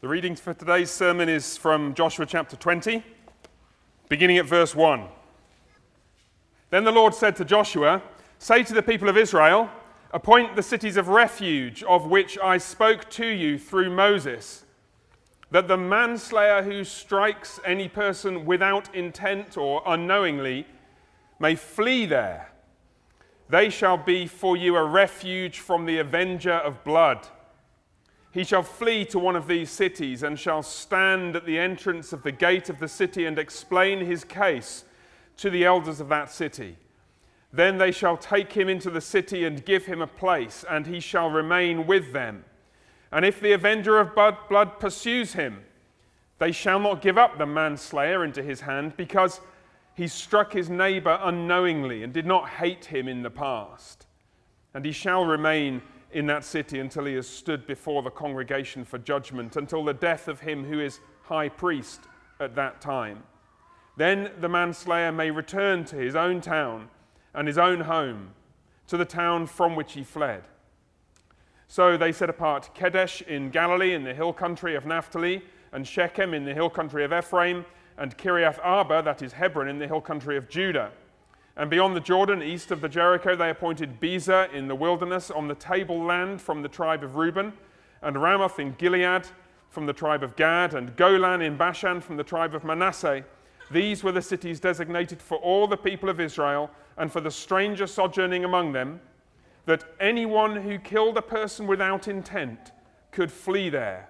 The reading for today's sermon is from Joshua chapter 20, beginning at verse 1. Then the Lord said to Joshua, Say to the people of Israel, Appoint the cities of refuge of which I spoke to you through Moses, that the manslayer who strikes any person without intent or unknowingly may flee there. They shall be for you a refuge from the avenger of blood. He shall flee to one of these cities and shall stand at the entrance of the gate of the city and explain his case to the elders of that city. Then they shall take him into the city and give him a place, and he shall remain with them. And if the avenger of blood pursues him, they shall not give up the manslayer into his hand, because he struck his neighbor unknowingly and did not hate him in the past. And he shall remain in that city until he has stood before the congregation for judgment, until the death of him who is high priest at that time. Then the manslayer may return to his own town and his own home, to the town from which he fled. So they set apart Kedesh in Galilee in the hill country of Naphtali, and Shechem in the hill country of Ephraim, and Kiriath Arba, that is Hebron, in the hill country of Judah. And beyond the Jordan, east of the Jericho, they appointed Bezer in the wilderness on the tableland from the tribe of Reuben, and Ramoth in Gilead from the tribe of Gad, and Golan in Bashan from the tribe of Manasseh. These were the cities designated for all the people of Israel and for the stranger sojourning among them, that anyone who killed a person without intent could flee there,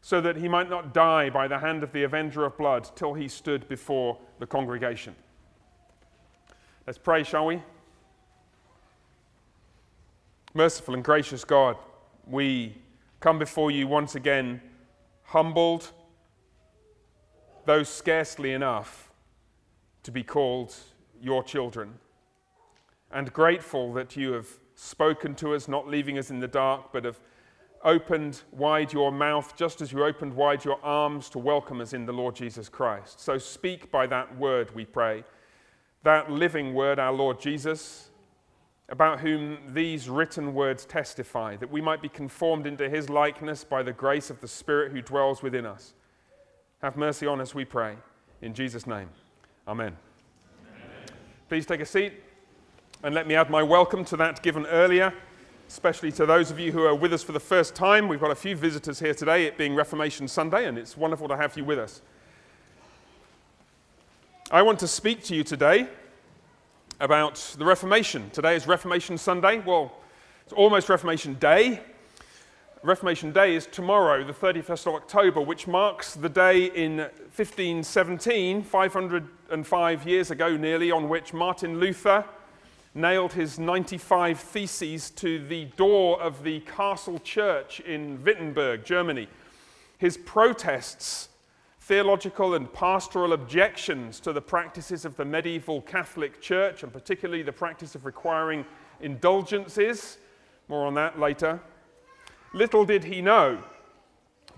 so that he might not die by the hand of the avenger of blood till he stood before the congregation. Let's pray, shall we? Merciful and gracious God, we come before you once again, humbled, though scarcely enough to be called your children, and grateful that you have spoken to us, not leaving us in the dark, but have opened wide your mouth just as you opened wide your arms to welcome us in the Lord Jesus Christ. So speak by that word, we pray that living word, our Lord Jesus, about whom these written words testify, that we might be conformed into his likeness by the grace of the Spirit who dwells within us. Have mercy on us, we pray. In Jesus' name, amen. amen. Please take a seat and let me add my welcome to that given earlier, especially to those of you who are with us for the first time. We've got a few visitors here today, it being Reformation Sunday, and it's wonderful to have you with us. I want to speak to you today about the Reformation. Today is Reformation Sunday. Well, it's almost Reformation Day. Reformation Day is tomorrow, the 31st of October, which marks the day in 1517, 505 years ago nearly, on which Martin Luther nailed his 95 theses to the door of the castle church in Wittenberg, Germany. His protests theological and pastoral objections to the practices of the medieval Catholic Church, and particularly the practice of requiring indulgences. More on that later. Little did he know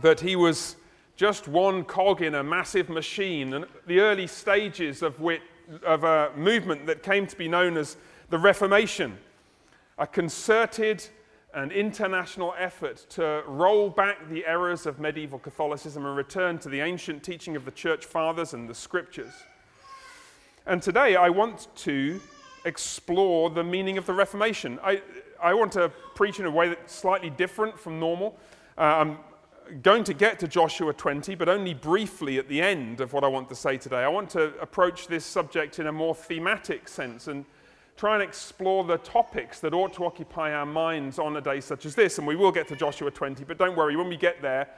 that he was just one cog in a massive machine, and the early stages of, of a movement that came to be known as the Reformation, a concerted an international effort to roll back the errors of medieval Catholicism and return to the ancient teaching of the church fathers and the scriptures. And today I want to explore the meaning of the Reformation. I, I want to preach in a way that's slightly different from normal. Uh, I'm going to get to Joshua 20, but only briefly at the end of what I want to say today. I want to approach this subject in a more thematic sense and try and explore the topics that ought to occupy our minds on a day such as this. And we will get to Joshua 20, but don't worry, when we get there,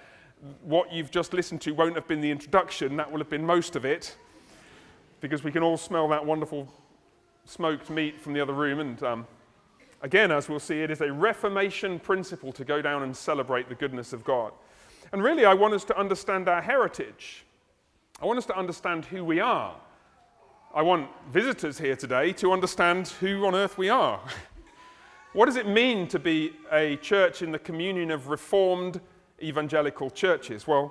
what you've just listened to won't have been the introduction, that will have been most of it, because we can all smell that wonderful smoked meat from the other room. And um, again, as we'll see, it is a Reformation principle to go down and celebrate the goodness of God. And really, I want us to understand our heritage. I want us to understand who we are. I want visitors here today to understand who on earth we are. what does it mean to be a church in the communion of reformed evangelical churches? Well,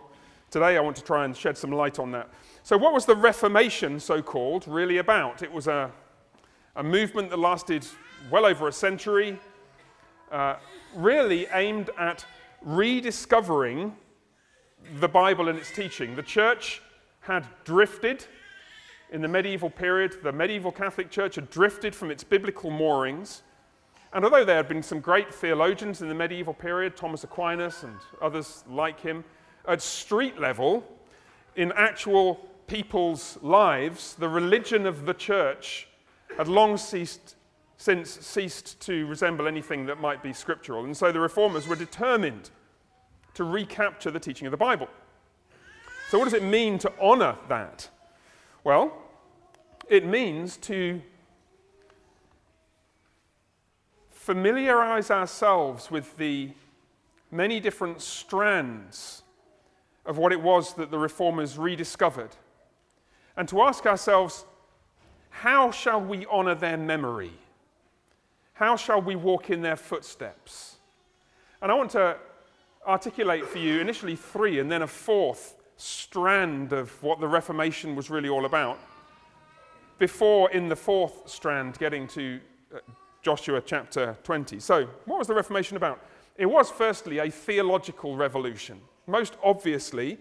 today I want to try and shed some light on that. So, what was the Reformation, so called, really about? It was a, a movement that lasted well over a century, uh, really aimed at rediscovering the Bible and its teaching. The church had drifted in the medieval period, the medieval Catholic Church had drifted from its biblical moorings. And although there had been some great theologians in the medieval period, Thomas Aquinas and others like him, at street level, in actual people's lives, the religion of the church had long ceased, since ceased to resemble anything that might be scriptural. And so the reformers were determined to recapture the teaching of the Bible. So, what does it mean to honor that? Well, it means to familiarize ourselves with the many different strands of what it was that the reformers rediscovered, and to ask ourselves, how shall we honor their memory? How shall we walk in their footsteps? And I want to articulate for you initially three and then a fourth strand of what the Reformation was really all about. Before, in the fourth strand, getting to uh, Joshua chapter 20. So, what was the Reformation about? It was, firstly, a theological revolution. Most obviously,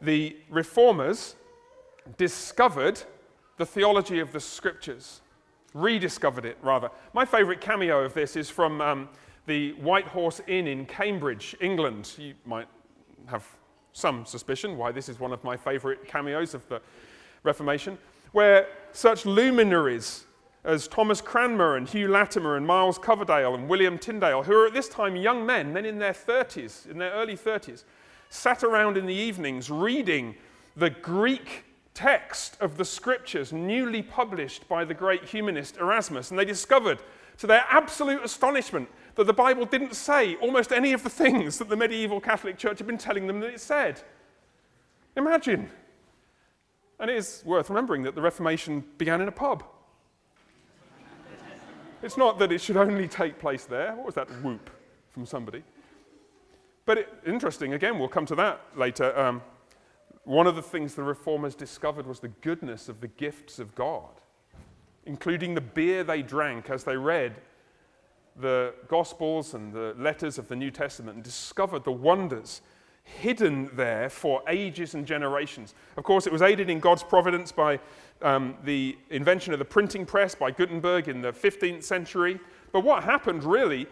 the reformers discovered the theology of the scriptures, rediscovered it, rather. My favorite cameo of this is from um, the White Horse Inn in Cambridge, England. You might have some suspicion why this is one of my favorite cameos of the Reformation, where such luminaries as Thomas Cranmer and Hugh Latimer and Miles Coverdale and William Tyndale, who are at this time young men, men in their 30s, in their early 30s, sat around in the evenings reading the Greek text of the scriptures newly published by the great humanist Erasmus. And they discovered, to their absolute astonishment, that the Bible didn't say almost any of the things that the medieval Catholic Church had been telling them that it said. Imagine. And it is worth remembering that the Reformation began in a pub. it's not that it should only take place there. What was that whoop from somebody? But it, interesting, again, we'll come to that later. Um, one of the things the reformers discovered was the goodness of the gifts of God, including the beer they drank as they read the Gospels and the letters of the New Testament and discovered the wonders hidden there for ages and generations. Of course, it was aided in God's providence by um, the invention of the printing press by Gutenberg in the 15th century. But what happened really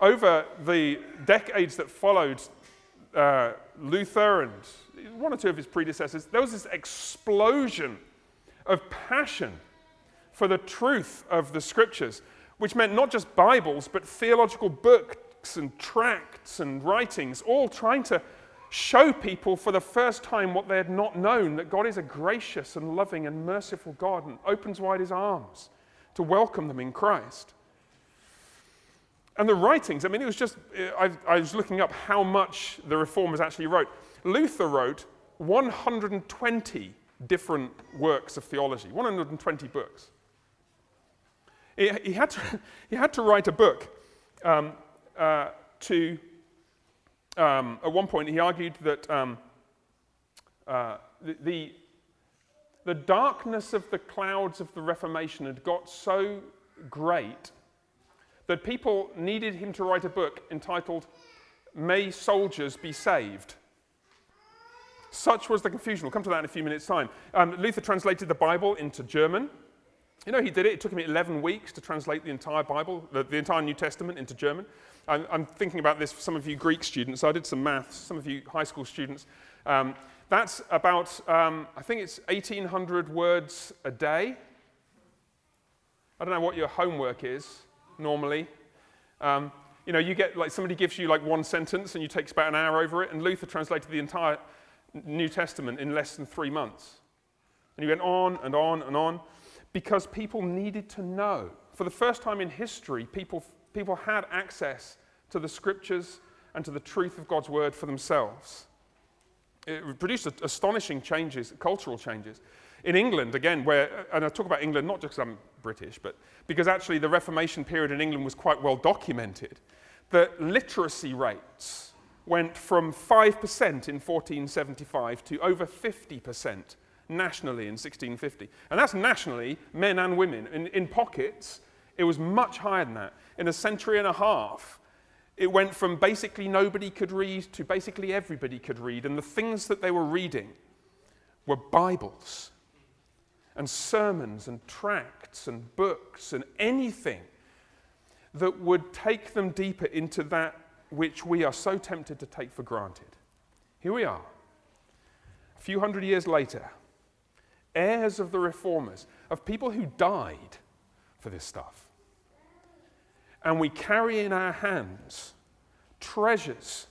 over the decades that followed uh, Luther and one or two of his predecessors, there was this explosion of passion for the truth of the scriptures which meant not just Bibles, but theological books and tracts and writings, all trying to show people for the first time what they had not known that God is a gracious and loving and merciful God and opens wide his arms to welcome them in Christ. And the writings, I mean, it was just, I, I was looking up how much the reformers actually wrote. Luther wrote 120 different works of theology, 120 books. He, he, had, to, he had to write a book um, uh, to, um, at one point, he argued that um, uh, the, the, the darkness of the clouds of the Reformation had got so great that people needed him to write a book entitled May Soldiers Be Saved. Such was the confusion. We'll come to that in a few minutes' time. Um, Luther translated the Bible into German. You know, he did it. It took him 11 weeks to translate the entire Bible, the, the entire New Testament into German. I'm, I'm, thinking about this for some of you Greek students. I did some maths, some of you high school students. Um, that's about, um, I think it's 1,800 words a day. I don't know what your homework is normally. Um, you know, you get like somebody gives you like one sentence and you take about an hour over it, and Luther translated the entire New Testament in less than three months. And he went on and on and on because people needed to know. For the first time in history, people, people had access to the scriptures and to the truth of God's word for themselves. It produced astonishing changes, cultural changes. In England, again, where, and I talk about England not just because I'm British, but because actually the Reformation period in England was quite well documented, the literacy rates went from 5% in 1475 to over 50% nationally in 1650. And that's nationally, men and women. In, in pockets, it was much higher than that. In a century and a half, It went from basically nobody could read to basically everybody could read. And the things that they were reading were Bibles and sermons and tracts and books and anything that would take them deeper into that which we are so tempted to take for granted. Here we are, a few hundred years later, heirs of the reformers, of people who died for this stuff. And we carry in our hands treasures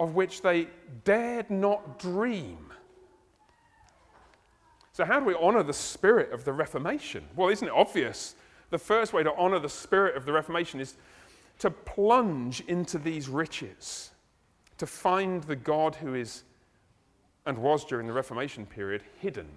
of which they dared not dream. So, how do we honor the spirit of the Reformation? Well, isn't it obvious? The first way to honor the spirit of the Reformation is to plunge into these riches, to find the God who is and was during the Reformation period hidden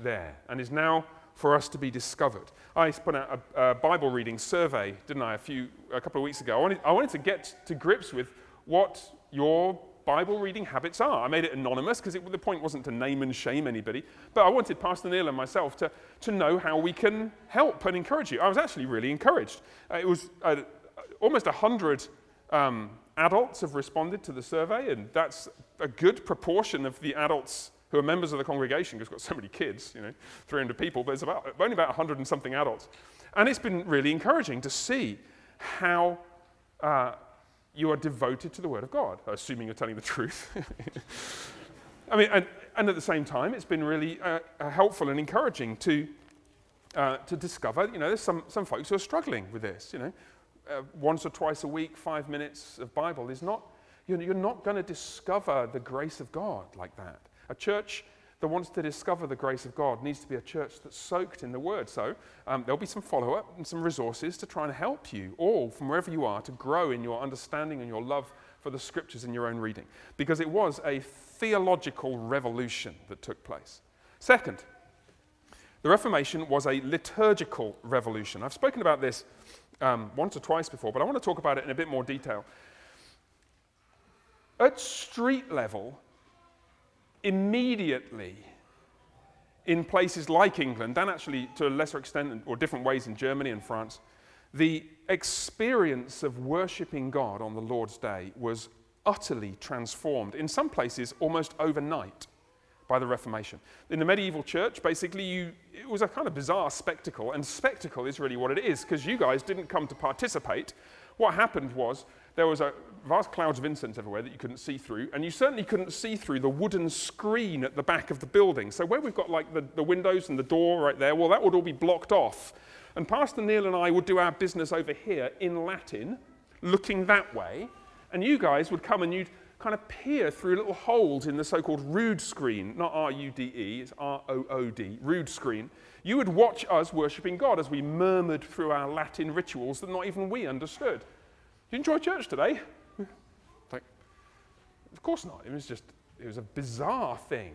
there and is now for us to be discovered. I put out a, a, Bible reading survey, didn't I, a, few, a couple of weeks ago. I wanted, I wanted to get to grips with what your Bible reading habits are. I made it anonymous because the point wasn't to name and shame anybody, but I wanted Pastor Neil and myself to, to know how we can help and encourage you. I was actually really encouraged. Uh, it was uh, almost 100 um, adults have responded to the survey, and that's a good proportion of the adults who are members of the congregation, because we've got so many kids, you know, 300 people, but it's about, only about 100 and something adults. And it's been really encouraging to see how uh, you are devoted to the Word of God, assuming you're telling the truth. I mean, and, and, at the same time, it's been really uh, uh, helpful and encouraging to, uh, to discover, you know, there's some, some folks who are struggling with this, you know. Uh, once or twice a week, five minutes of Bible is not, you know, you're not going to discover the grace of God like that. A church that wants to discover the grace of God needs to be a church that's soaked in the Word. So um, there'll be some follow up and some resources to try and help you all from wherever you are to grow in your understanding and your love for the Scriptures in your own reading. Because it was a theological revolution that took place. Second, the Reformation was a liturgical revolution. I've spoken about this um, once or twice before, but I want to talk about it in a bit more detail. At street level, immediately in places like England, and actually to a lesser extent or different ways in Germany and France, the experience of worshipping God on the Lord's Day was utterly transformed, in some places almost overnight, by the Reformation. In the medieval church, basically, you, it was a kind of bizarre spectacle, and spectacle is really what it is, because you guys didn't come to participate. What happened was there was a vast clouds of incense everywhere that you couldn't see through, and you certainly couldn't see through the wooden screen at the back of the building. So where we've got like the, the windows and the door right there, well, that would all be blocked off. And Pastor Neil and I would do our business over here in Latin, looking that way, and you guys would come and you'd kind of peer through little holes in the so-called rood screen, not R-U-D-E, it's R-O-O-D, rood screen. You would watch us worshipping God as we murmured through our Latin rituals that not even we understood Did you enjoy church today? like, of course not. It was just, it was a bizarre thing.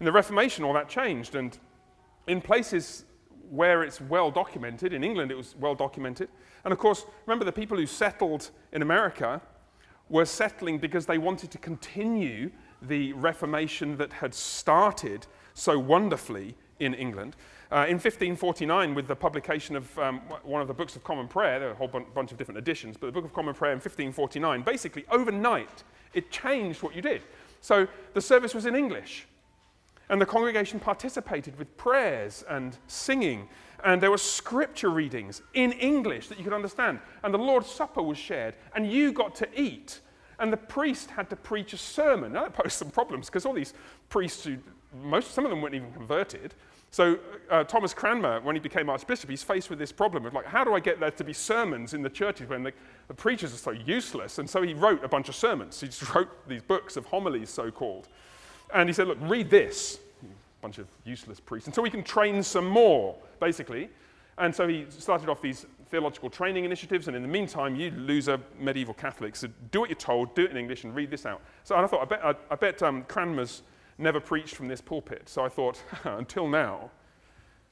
In the Reformation, all that changed, and in places where it's well documented, in England it was well documented, and of course, remember the people who settled in America were settling because they wanted to continue the Reformation that had started so wonderfully in England. Uh, in 1549, with the publication of um, one of the books of common prayer, there are a whole b- bunch of different editions, but the book of common prayer in 1549, basically overnight, it changed what you did. So the service was in English, and the congregation participated with prayers and singing, and there were scripture readings in English that you could understand, and the Lord's Supper was shared, and you got to eat. And the priest had to preach a sermon. Now, that posed some problems because all these priests, who, most, some of them weren't even converted, so uh, Thomas Cranmer, when he became Archbishop, he's faced with this problem of like, how do I get there to be sermons in the churches when the, the preachers are so useless? And so he wrote a bunch of sermons. He just wrote these books of homilies, so called. And he said, look, read this, bunch of useless priests, until we can train some more, basically. And so he started off these theological training initiatives, and in the meantime, you loser medieval Catholics, so do what you're told, do it in English, and read this out. So I thought, I bet, I, I bet um, Cranmer's never preached from this pulpit. So I thought, until now,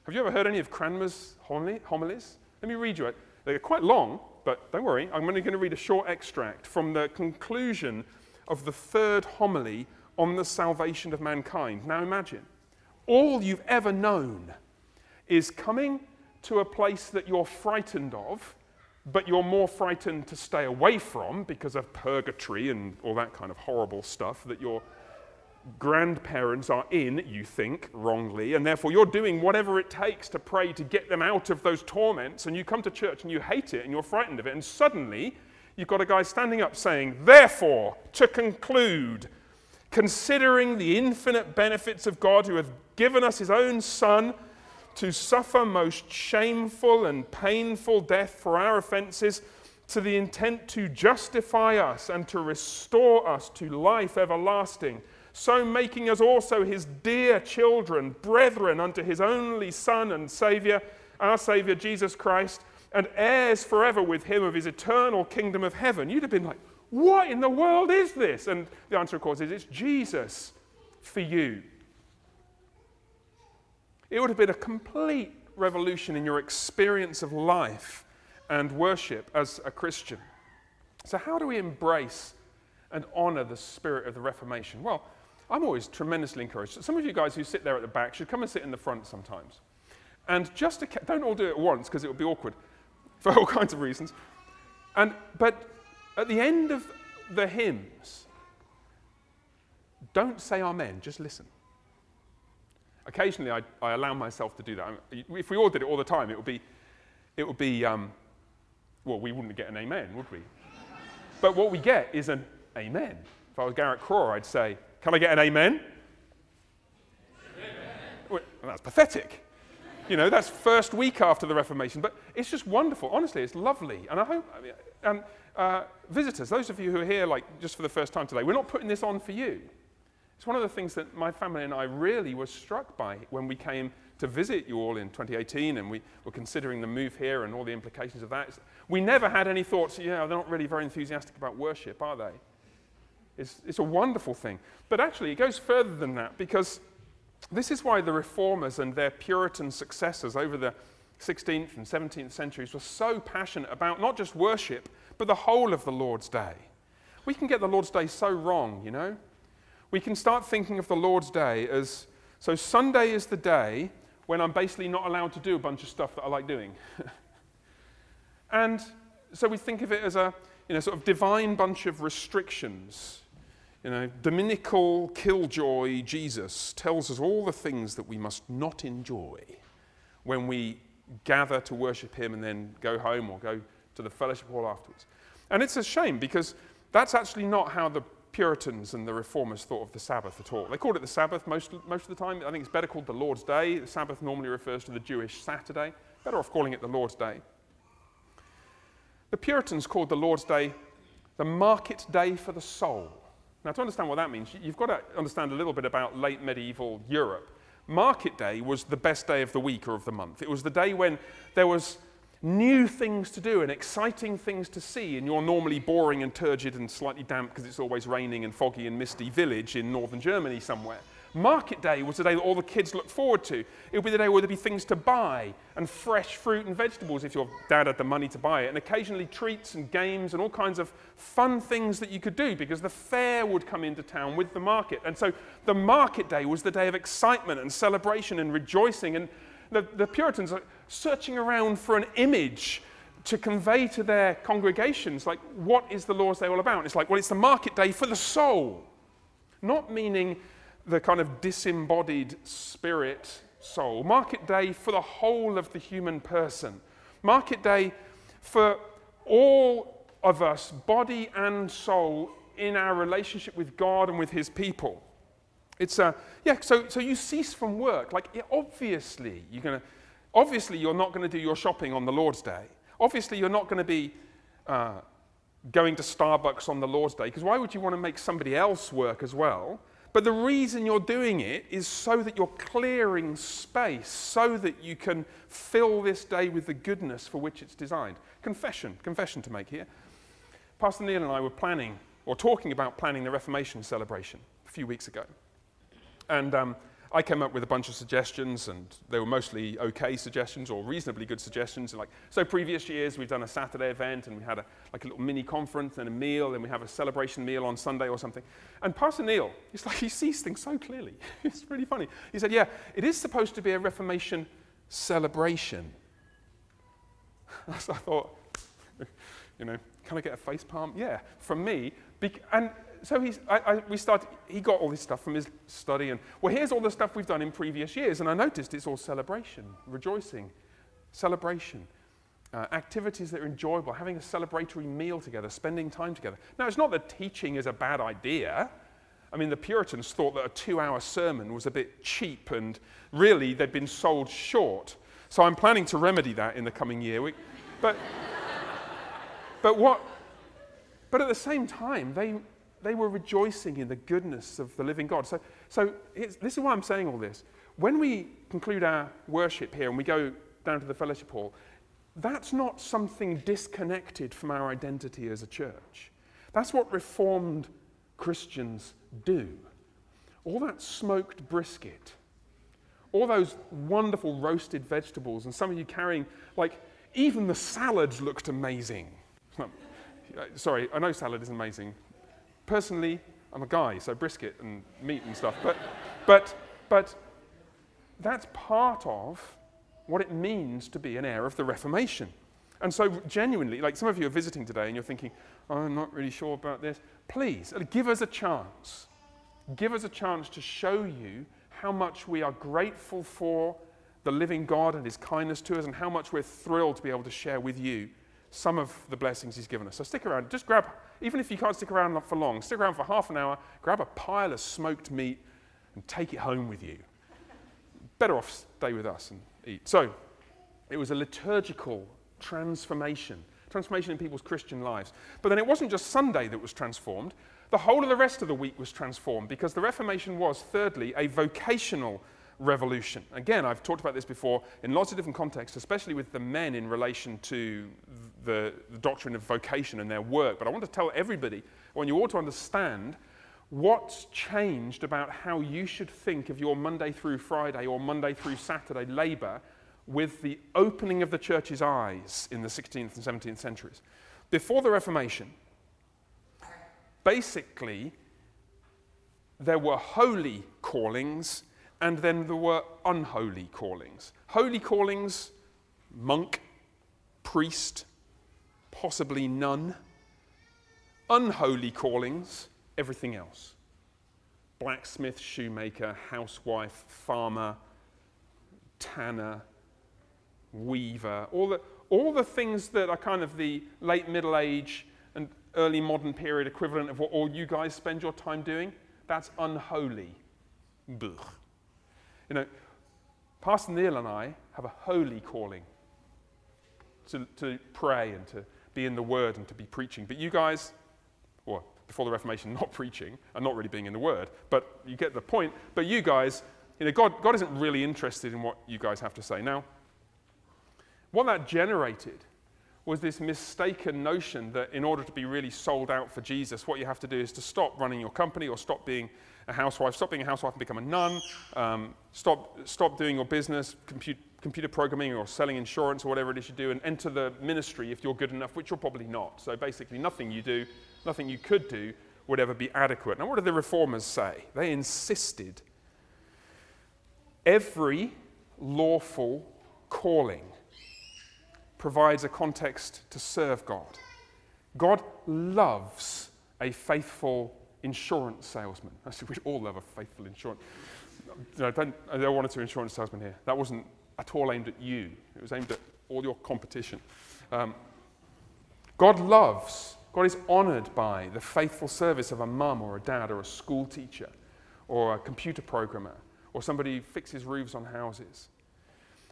have you ever heard any of Cranmer's homilies? Let me read you it. They're quite long, but don't worry, I'm only going to read a short extract from the conclusion of the third homily on the salvation of mankind. Now imagine, all you've ever known is coming to a place that you're frightened of but you're more frightened to stay away from because of purgatory and all that kind of horrible stuff that your grandparents are in, you think, wrongly, and therefore you're doing whatever it takes to pray to get them out of those torments, and you come to church and you hate it and you're frightened of it, and suddenly you've got a guy standing up saying, Therefore, to conclude, considering the infinite benefits of God who hath given us his own Son to suffer most shameful and painful death for our offenses, to the intent to justify us and to restore us to life everlasting, so making us also his dear children, brethren unto his only Son and Saviour, our Saviour Jesus Christ, and heirs forever with him of his eternal kingdom of heaven. You'd have been like, what in the world is this? And the answer, of course, is it's Jesus for you. It would have been a complete revolution in your experience of life and worship as a Christian. So, how do we embrace and honor the spirit of the Reformation? Well, I'm always tremendously encouraged. Some of you guys who sit there at the back should come and sit in the front sometimes. And just to, don't all do it at once because it would be awkward for all kinds of reasons. And, but at the end of the hymns, don't say amen, just listen. Occasionally, I, I allow myself to do that. If we all did it all the time, it would be, it would be um, well, we wouldn't get an amen, would we? but what we get is an amen. If I was Garrett Craw, I'd say, Can I get an amen? amen. Well, that's pathetic. You know, that's first week after the Reformation. But it's just wonderful. Honestly, it's lovely. And I hope, I mean, and uh, visitors, those of you who are here like just for the first time today, we're not putting this on for you. It's one of the things that my family and I really were struck by when we came to visit you all in 2018 and we were considering the move here and all the implications of that. We never had any thoughts, yeah, they're not really very enthusiastic about worship, are they? It's, it's a wonderful thing. But actually, it goes further than that because this is why the reformers and their Puritan successors over the 16th and 17th centuries were so passionate about not just worship, but the whole of the Lord's Day. We can get the Lord's Day so wrong, you know we can start thinking of the Lord's Day as so Sunday is the day when I'm basically not allowed to do a bunch of stuff that I like doing. and so we think of it as a you know, sort of divine bunch of restrictions. You know, Dominical killjoy Jesus tells us all the things that we must not enjoy when we gather to worship him and then go home or go to the fellowship hall afterwards. And it's a shame because that's actually not how the Puritans and the Reformers thought of the Sabbath at all. They called it the Sabbath most, most of the time. I think it's better called the Lord's Day. The Sabbath normally refers to the Jewish Saturday. Better off calling it the Lord's Day. The Puritans called the Lord's Day the market day for the soul. Now, to understand what that means, you've got to understand a little bit about late medieval Europe. Market day was the best day of the week or of the month. It was the day when there was new things to do and exciting things to see in your normally boring and turgid and slightly damp because it's always raining and foggy and misty village in northern Germany somewhere. Market day was the day that all the kids looked forward to. It would be the day where there'd be things to buy and fresh fruit and vegetables if your dad had the money to buy it, and occasionally treats and games and all kinds of fun things that you could do because the fair would come into town with the market. And so the market day was the day of excitement and celebration and rejoicing. And the, the Puritans searching around for an image to convey to their congregations, like, what is the Lord's Day all about? It's like, well, it's the market day for the soul. Not meaning the kind of disembodied spirit soul. Market day for the whole of the human person. Market day for all of us, body and soul, in our relationship with God and with His people. It's a, yeah, so, so you cease from work. Like, obviously, you're going to, obviously, you're not going to do your shopping on the Lord's Day. Obviously, you're not going to be uh, going to Starbucks on the Lord's Day, because why would you want to make somebody else work as well? But the reason you're doing it is so that you're clearing space, so that you can fill this day with the goodness for which it's designed. Confession, confession to make here. Pastor Neil and I were planning, or talking about planning the Reformation celebration a few weeks ago. And um, I came up with a bunch of suggestions, and they were mostly okay suggestions or reasonably good suggestions. Like, so previous years we've done a Saturday event, and we had a, like a little mini conference and a meal, and we have a celebration meal on Sunday or something. And Pastor Neil, it's like he sees things so clearly. it's really funny. He said, "Yeah, it is supposed to be a Reformation celebration." so I thought, you know, can I get a face palm? Yeah, from me. and so he's, I, I, we started, he got all this stuff from his study. And, well, here's all the stuff we've done in previous years. And I noticed it's all celebration, rejoicing, celebration, uh, activities that are enjoyable, having a celebratory meal together, spending time together. Now, it's not that teaching is a bad idea. I mean, the Puritans thought that a two hour sermon was a bit cheap, and really they'd been sold short. So I'm planning to remedy that in the coming year. We, but, but, what, but at the same time, they, they were rejoicing in the goodness of the living God. So, so this is why I'm saying all this. When we conclude our worship here and we go down to the fellowship hall, that's not something disconnected from our identity as a church. That's what Reformed Christians do. All that smoked brisket, all those wonderful roasted vegetables, and some of you carrying, like, even the salads looked amazing. Sorry, I know salad is amazing. Personally, I'm a guy, so brisket and meat and stuff. But, but, but that's part of what it means to be an heir of the Reformation. And so, genuinely, like some of you are visiting today and you're thinking, oh, I'm not really sure about this, please uh, give us a chance. Give us a chance to show you how much we are grateful for the living God and his kindness to us, and how much we're thrilled to be able to share with you some of the blessings he's given us. So stick around. Just grab, even if you can't stick around for long, stick around for half an hour, grab a pile of smoked meat and take it home with you. Better off stay with us and eat. So it was a liturgical transformation, transformation in people's Christian lives. But then it wasn't just Sunday that was transformed. The whole of the rest of the week was transformed because the Reformation was, thirdly, a vocational revolution. Again, I've talked about this before in lots of different contexts, especially with the men in relation to the, the doctrine of vocation and their work. But I want to tell everybody, when you ought to understand what's changed about how you should think of your Monday through Friday or Monday through Saturday labour with the opening of the church's eyes in the 16th and 17th centuries. Before the Reformation, basically, there were holy callings and then there were unholy callings. Holy callings, monk, priest, possibly nun. Unholy callings, everything else. Blacksmith, shoemaker, housewife, farmer, tanner, weaver, all the, all the things that are kind of the late Middle Age and early modern period equivalent of what all you guys spend your time doing, that's unholy. You know, Pastor Neil and I have a holy calling to, to pray and to be in the Word and to be preaching. But you guys, well, before the Reformation, not preaching and not really being in the Word, but you get the point. But you guys, you know, God, God isn't really interested in what you guys have to say. Now, what that generated was this mistaken notion that in order to be really sold out for Jesus, what you have to do is to stop running your company or stop being a housewife, stop being a housewife and become a nun, um, stop, stop doing your business, compute, computer programming or selling insurance or whatever it is you do, and enter the ministry if you're good enough, which you're probably not. So basically, nothing you do, nothing you could do would ever be adequate. Now, what did the reformers say? They insisted every lawful calling provides a context to serve God. God loves a faithful insurance salesman. Actually, we all love a faithful insurance. No, don't, there are one insurance salesmen here. That wasn't at all aimed at you. It was aimed at all your competition. Um, God loves, God is honored by the faithful service of a mum or a dad or a school teacher or a computer programmer or somebody who fixes roofs on houses.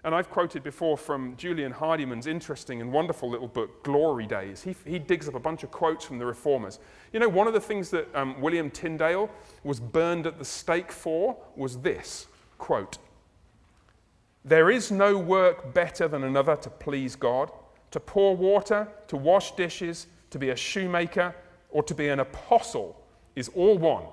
And I've quoted before from Julian Hardyman's interesting and wonderful little book, Glory Days. He, he digs up a bunch of quotes from the reformers. You know, one of the things that um, William Tyndale was burned at the stake for was this quote, There is no work better than another to please God. To pour water, to wash dishes, to be a shoemaker, or to be an apostle is all one.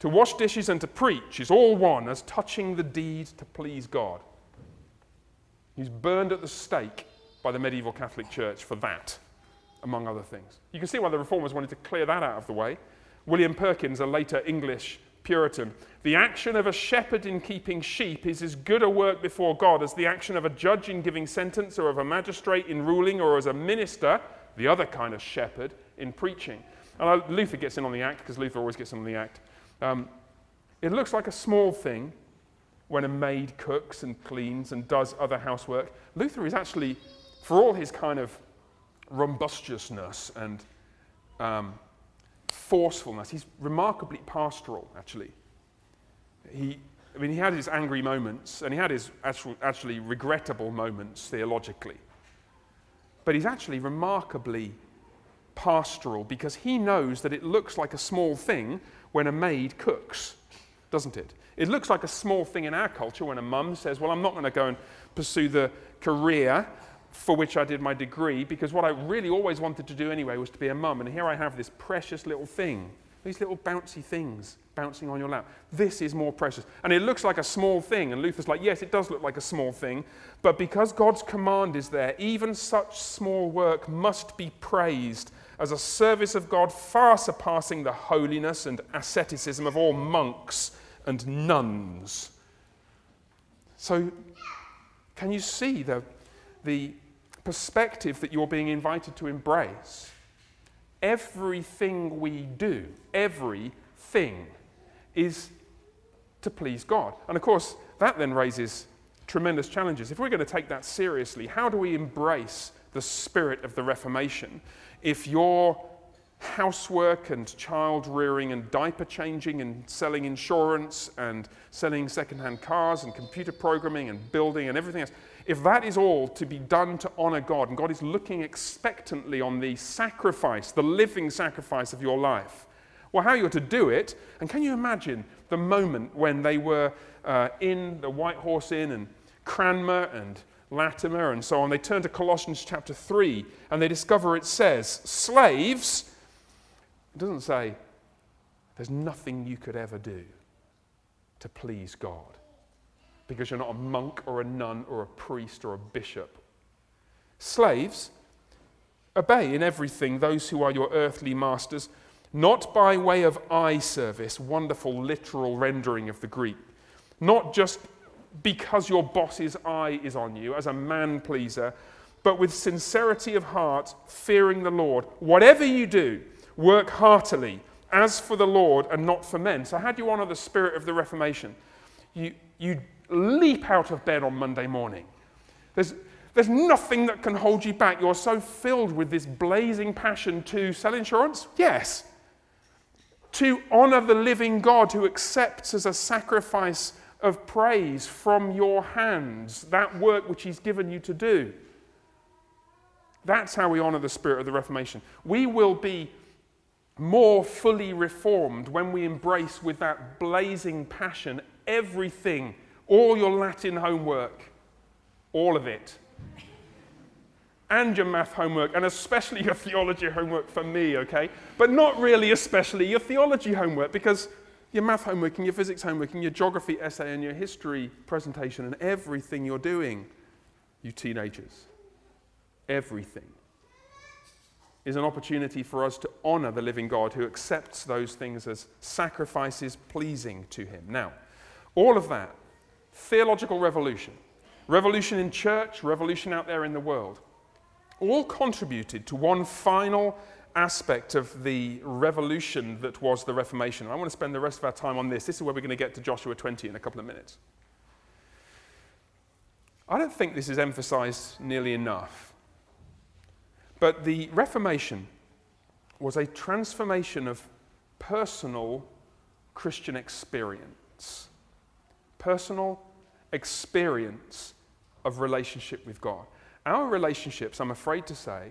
To wash dishes and to preach is all one as touching the deed to please God. He's burned at the stake by the medieval Catholic Church for that, among other things. You can see why the reformers wanted to clear that out of the way. William Perkins, a later English Puritan. The action of a shepherd in keeping sheep is as good a work before God as the action of a judge in giving sentence, or of a magistrate in ruling, or as a minister, the other kind of shepherd, in preaching. And Luther gets in on the act, because Luther always gets in on the act. Um, it looks like a small thing when a maid cooks and cleans and does other housework. Luther is actually, for all his kind of robustiousness and um, forcefulness, he's remarkably pastoral, actually. He, I mean, he had his angry moments and he had his actual, actually regrettable moments theologically. But he's actually remarkably pastoral because he knows that it looks like a small thing when a maid cooks, doesn't it? It looks like a small thing in our culture when a mum says, Well, I'm not going to go and pursue the career for which I did my degree because what I really always wanted to do anyway was to be a mum. And here I have this precious little thing, these little bouncy things bouncing on your lap. This is more precious. And it looks like a small thing. And Luther's like, yes, it does look like a small thing. But because God's command is there, even such small work must be praised as a service of God far surpassing the holiness and asceticism of all monks and nuns. So, can you see the, the perspective that you're being invited to embrace? Everything we do, everything, is to please God. And of course, that then raises tremendous challenges. If we're going to take that seriously, how do we embrace the spirit of the Reformation. If your housework and child rearing and diaper changing and selling insurance and selling secondhand cars and computer programming and building and everything else, if that is all to be done to honor God and God is looking expectantly on the sacrifice, the living sacrifice of your life, well, how you're to do it, and can you imagine the moment when they were uh, in the White Horse Inn and Cranmer and Latimer and so on, they turn to Colossians chapter 3 and they discover it says, Slaves, it doesn't say, there's nothing you could ever do to please God because you're not a monk or a nun or a priest or a bishop. Slaves, obey in everything those who are your earthly masters, not by way of eye service, wonderful literal rendering of the Greek, not just because your boss's eye is on you as a man pleaser, but with sincerity of heart, fearing the Lord. Whatever you do, work heartily, as for the Lord and not for men. So, how do you honor the spirit of the Reformation? You, you leap out of bed on Monday morning. There's, there's nothing that can hold you back. You're so filled with this blazing passion to sell insurance? Yes. To honor the living God who accepts as a sacrifice of praise from your hands that work which He's given you to do. That's how we honor the spirit of the Reformation. We will be more fully reformed when we embrace with that blazing passion everything, all your Latin homework, all of it, and your math homework, and especially your theology homework for me, okay? But not really, especially your theology homework, because your math homework and your physics homework and your geography essay and your history presentation and everything you're doing, you teenagers, everything is an opportunity for us to honor the living God who accepts those things as sacrifices pleasing to him. Now, all of that, theological revolution, revolution in church, revolution out there in the world, all contributed to one final aspect of the revolution that was the Reformation. I want to spend the rest of our time on this. This is where we're going to get to Joshua 20 in a couple of minutes. I don't think this is emphasized nearly enough. But the Reformation was a transformation of personal Christian experience. Personal experience of relationship with God. Our relationships, I'm afraid to say,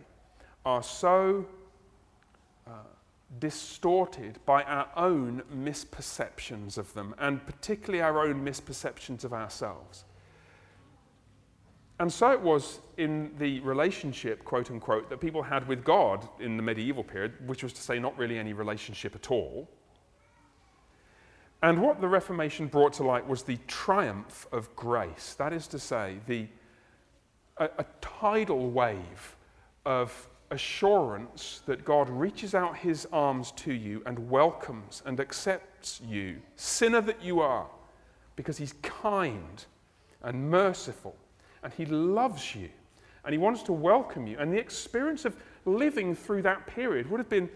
are so distorted by our own misperceptions of them, and particularly our own misperceptions of ourselves. And so it was in the relationship, quote unquote, that people had with God in the medieval period, which was to say, not really any relationship at all. And what the Reformation brought to light was the triumph of grace. That is to say, the, a, a tidal wave of assurance that God reaches out his arms to you and welcomes and accepts you, sinner that you are, because he's kind and merciful and he loves you and he wants to welcome you. And the experience of living through that period would have been.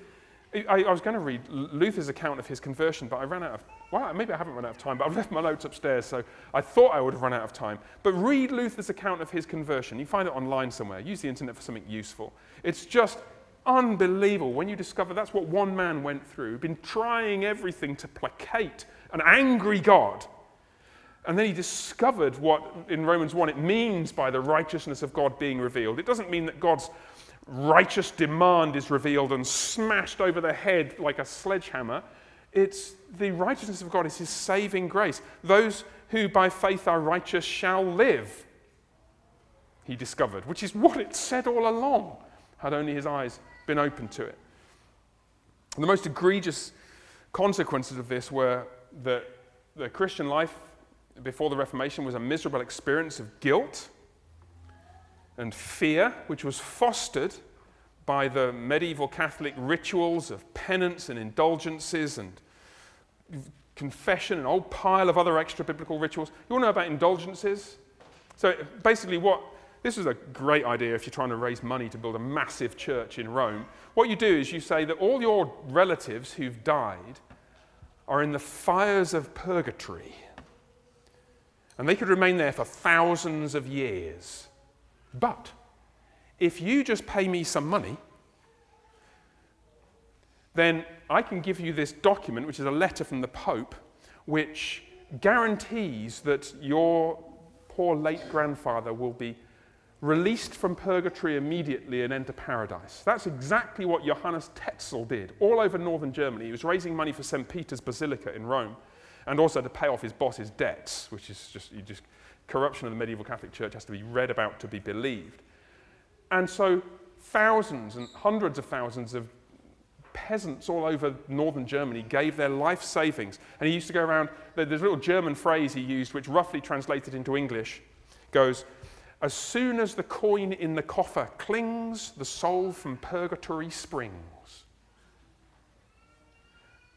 I, I was going to read Luther's account of his conversion, but I ran out of. Well, maybe I haven't run out of time, but I've left my notes upstairs, so I thought I would have run out of time. But read Luther's account of his conversion. You find it online somewhere. Use the internet for something useful. It's just unbelievable when you discover that's what one man went through, been trying everything to placate an angry God and then he discovered what in Romans 1 it means by the righteousness of God being revealed. It doesn't mean that God's righteous demand is revealed and smashed over the head like a sledgehammer. It's the righteousness of God is his saving grace. Those who by faith are righteous shall live, he discovered, which is what it said all along, had only his eyes been open to it. And the most egregious consequences of this were that the Christian life before the Reformation was a miserable experience of guilt and fear, which was fostered by the medieval Catholic rituals of penance and indulgences and confession, and a whole pile of other extra biblical rituals. You all know about indulgences? So basically, what this is a great idea if you're trying to raise money to build a massive church in Rome. What you do is you say that all your relatives who've died are in the fires of purgatory and they could remain there for thousands of years. But if you just pay me some money, then I can give you this document, which is a letter from the Pope, which guarantees that your poor late grandfather will be released from purgatory immediately and enter paradise. That's exactly what Johannes Tetzel did all over northern Germany. He was raising money for St. Peter's Basilica in Rome and also to pay off his boss's debts, which is just, you just corruption of the medieval Catholic Church has to be read about to be believed. And so thousands and hundreds of thousands of peasants all over northern Germany gave their life savings. And he used to go around, there's a little German phrase he used, which roughly translated into English goes, As soon as the coin in the coffer clings, the soul from purgatory springs.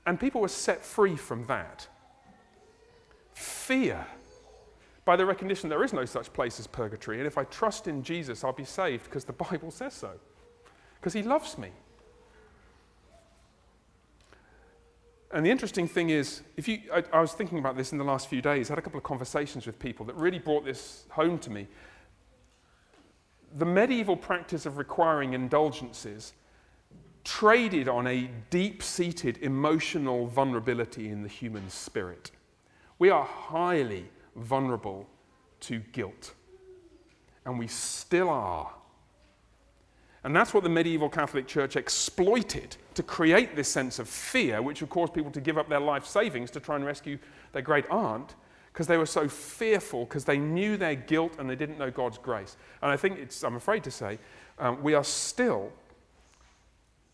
And people were set free from that fear by the recognition there is no such place as purgatory. And if I trust in Jesus, I'll be saved because the Bible says so, because he loves me. And the interesting thing is, if you, I, I, was thinking about this in the last few days, I had a couple of conversations with people that really brought this home to me. The medieval practice of requiring indulgences traded on a deep seated emotional vulnerability in the human spirit. We are highly vulnerable to guilt. And we still are. And that's what the medieval Catholic Church exploited to create this sense of fear, which would cause people to give up their life savings to try and rescue their great aunt, because they were so fearful, because they knew their guilt and they didn't know God's grace. And I think it's, I'm afraid to say, um, we are still,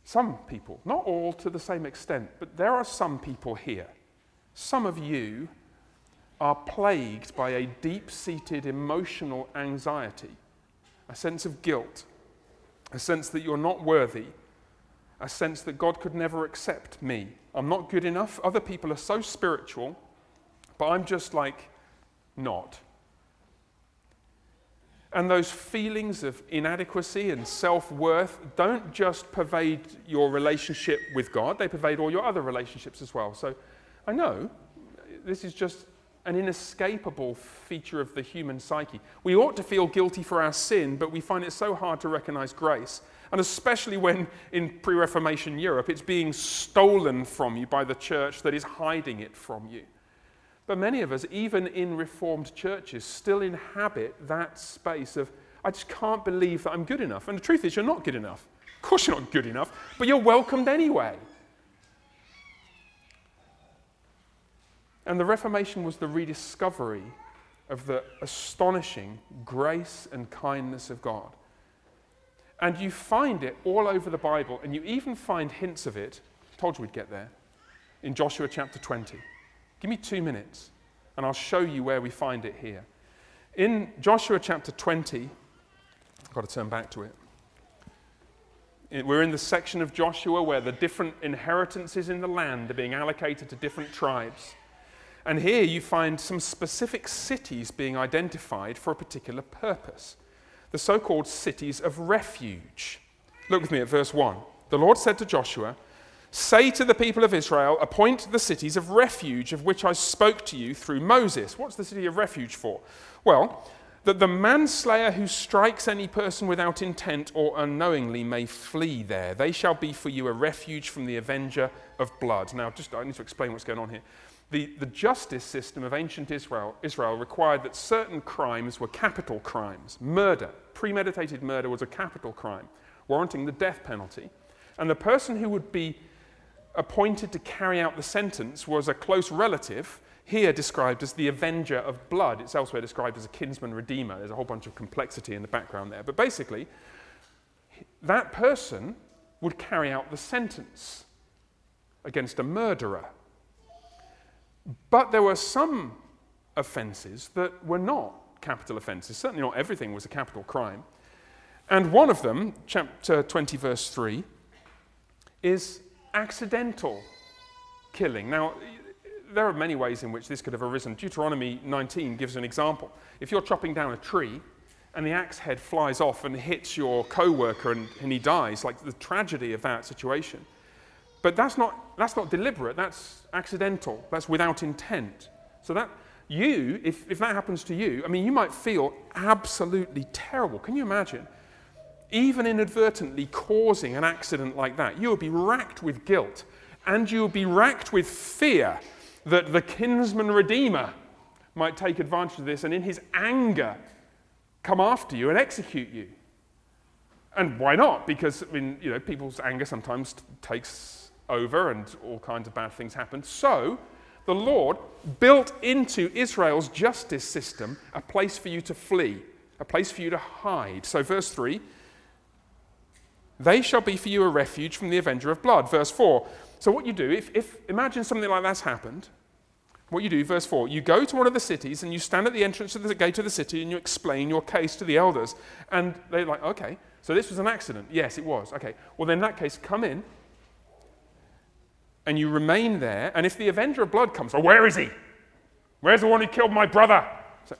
some people, not all to the same extent, but there are some people here, some of you are plagued by a deep seated emotional anxiety, a sense of guilt, a sense that you're not worthy, a sense that God could never accept me. I'm not good enough. Other people are so spiritual, but I'm just like not. And those feelings of inadequacy and self worth don't just pervade your relationship with God, they pervade all your other relationships as well. So I know this is just an inescapable feature of the human psyche. We ought to feel guilty for our sin, but we find it so hard to recognize grace. And especially when in pre Reformation Europe it's being stolen from you by the church that is hiding it from you. But many of us, even in Reformed churches, still inhabit that space of, I just can't believe that I'm good enough. And the truth is, you're not good enough. Of course, you're not good enough, but you're welcomed anyway. And the Reformation was the rediscovery of the astonishing grace and kindness of God. And you find it all over the Bible, and you even find hints of it. Told you we'd get there. In Joshua chapter 20. Give me two minutes, and I'll show you where we find it here. In Joshua chapter 20, I've got to turn back to it. We're in the section of Joshua where the different inheritances in the land are being allocated to different tribes. And here you find some specific cities being identified for a particular purpose the so called cities of refuge. Look with me at verse 1. The Lord said to Joshua, Say to the people of Israel, appoint the cities of refuge of which I spoke to you through Moses. What's the city of refuge for? Well, that the manslayer who strikes any person without intent or unknowingly may flee there. They shall be for you a refuge from the avenger of blood. Now, just I need to explain what's going on here. The, the justice system of ancient Israel, Israel required that certain crimes were capital crimes. Murder, premeditated murder, was a capital crime, warranting the death penalty. And the person who would be appointed to carry out the sentence was a close relative, here described as the avenger of blood. It's elsewhere described as a kinsman redeemer. There's a whole bunch of complexity in the background there. But basically, that person would carry out the sentence against a murderer. But there were some offences that were not capital offences. Certainly not everything was a capital crime. And one of them, chapter 20, verse 3, is accidental killing. Now, there are many ways in which this could have arisen. Deuteronomy 19 gives an example. If you're chopping down a tree and the axe head flies off and hits your co worker and, and he dies, like the tragedy of that situation. But that's not, that's not deliberate, that's accidental, that's without intent. So that you, if, if that happens to you, I mean, you might feel absolutely terrible. Can you imagine? even inadvertently causing an accident like that, you would be racked with guilt and you would be racked with fear that the kinsman redeemer might take advantage of this and in his anger come after you and execute you. And why not? Because I mean, you know, people's anger sometimes takes over and all kinds of bad things happen. So, the Lord built into Israel's justice system a place for you to flee, a place for you to hide. So, verse 3 they shall be for you a refuge from the avenger of blood. Verse 4. So, what you do, if, if imagine something like that's happened, what you do, verse 4, you go to one of the cities and you stand at the entrance of the gate of the city and you explain your case to the elders. And they're like, okay, so this was an accident. Yes, it was. Okay, well, then in that case, come in and you remain there. And if the avenger of blood comes, well, where is he? Where's the one who killed my brother? So,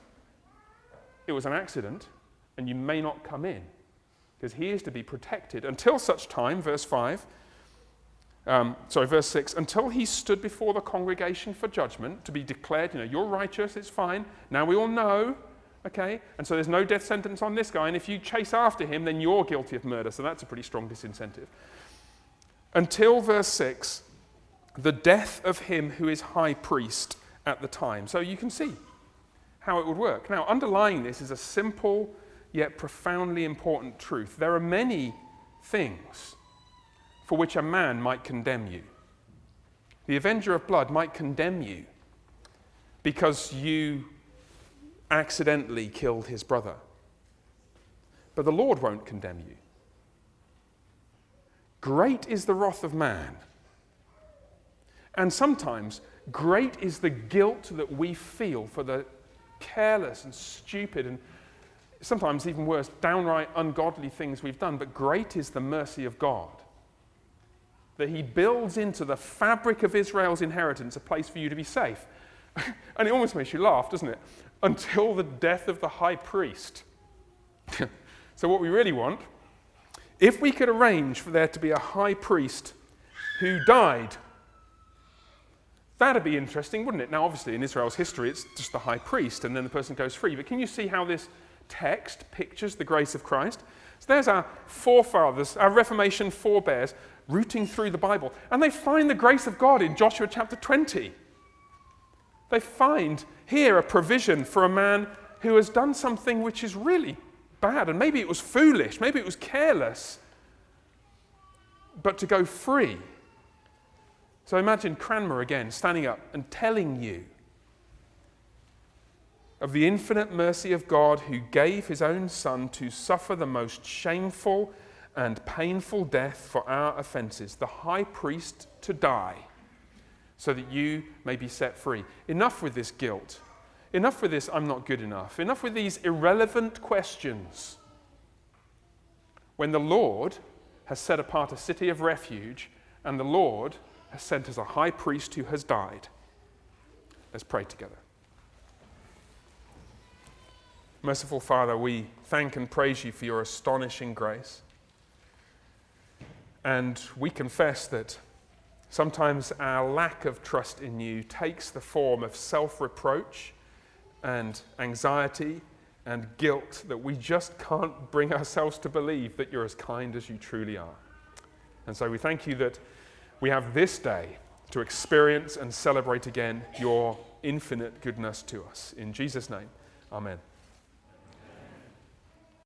it was an accident and you may not come in because he is to be protected until such time, verse 5, um, sorry, verse 6, until he stood before the congregation for judgment to be declared, you know, you're righteous, it's fine. Now we all know, okay? And so there's no death sentence on this guy. And if you chase after him, then you're guilty of murder. So that's a pretty strong disincentive. Until verse 6, the death of him who is high priest at the time. So you can see how it would work. Now, underlying this is a simple yet profoundly important truth. There are many things for which a man might condemn you. The avenger of blood might condemn you because you accidentally killed his brother. But the Lord won't condemn you. Great is the wrath of man. And sometimes great is the guilt that we feel for the careless and stupid and sometimes even worse, downright ungodly things we've done, but great is the mercy of God. That He builds into the fabric of Israel's inheritance a place for you to be safe. and it almost makes you laugh, doesn't it? Until the death of the high priest. so, what we really want, if we could arrange for there to be a high priest who died, that'd be interesting, wouldn't it? Now, obviously, in Israel's history, it's just the high priest, and then the person goes free. But can you see how this text pictures the grace of Christ. So there's our forefathers, our Reformation forebears, rooting through the Bible. And they find the grace of God in Joshua chapter 20. They find here a provision for a man who has done something which is really bad. And maybe it was foolish, maybe it was careless, but to go free. So imagine Cranmer again standing up and telling you of the infinite mercy of God who gave his own Son to suffer the most shameful and painful death for our offenses, the high priest to die, so that you may be set free. Enough with this guilt. Enough with this, I'm not good enough. Enough with these irrelevant questions. When the Lord has set apart a city of refuge, and the Lord has sent us a high priest who has died. Let's pray together. Merciful Father, we thank and praise you for your astonishing grace. And we confess that sometimes our lack of trust in you takes the form of self reproach and anxiety and guilt that we just can't bring ourselves to believe that you're as kind as you truly are. And so we thank you that we have this day to experience and celebrate again your infinite goodness to us. In Jesus' name, amen.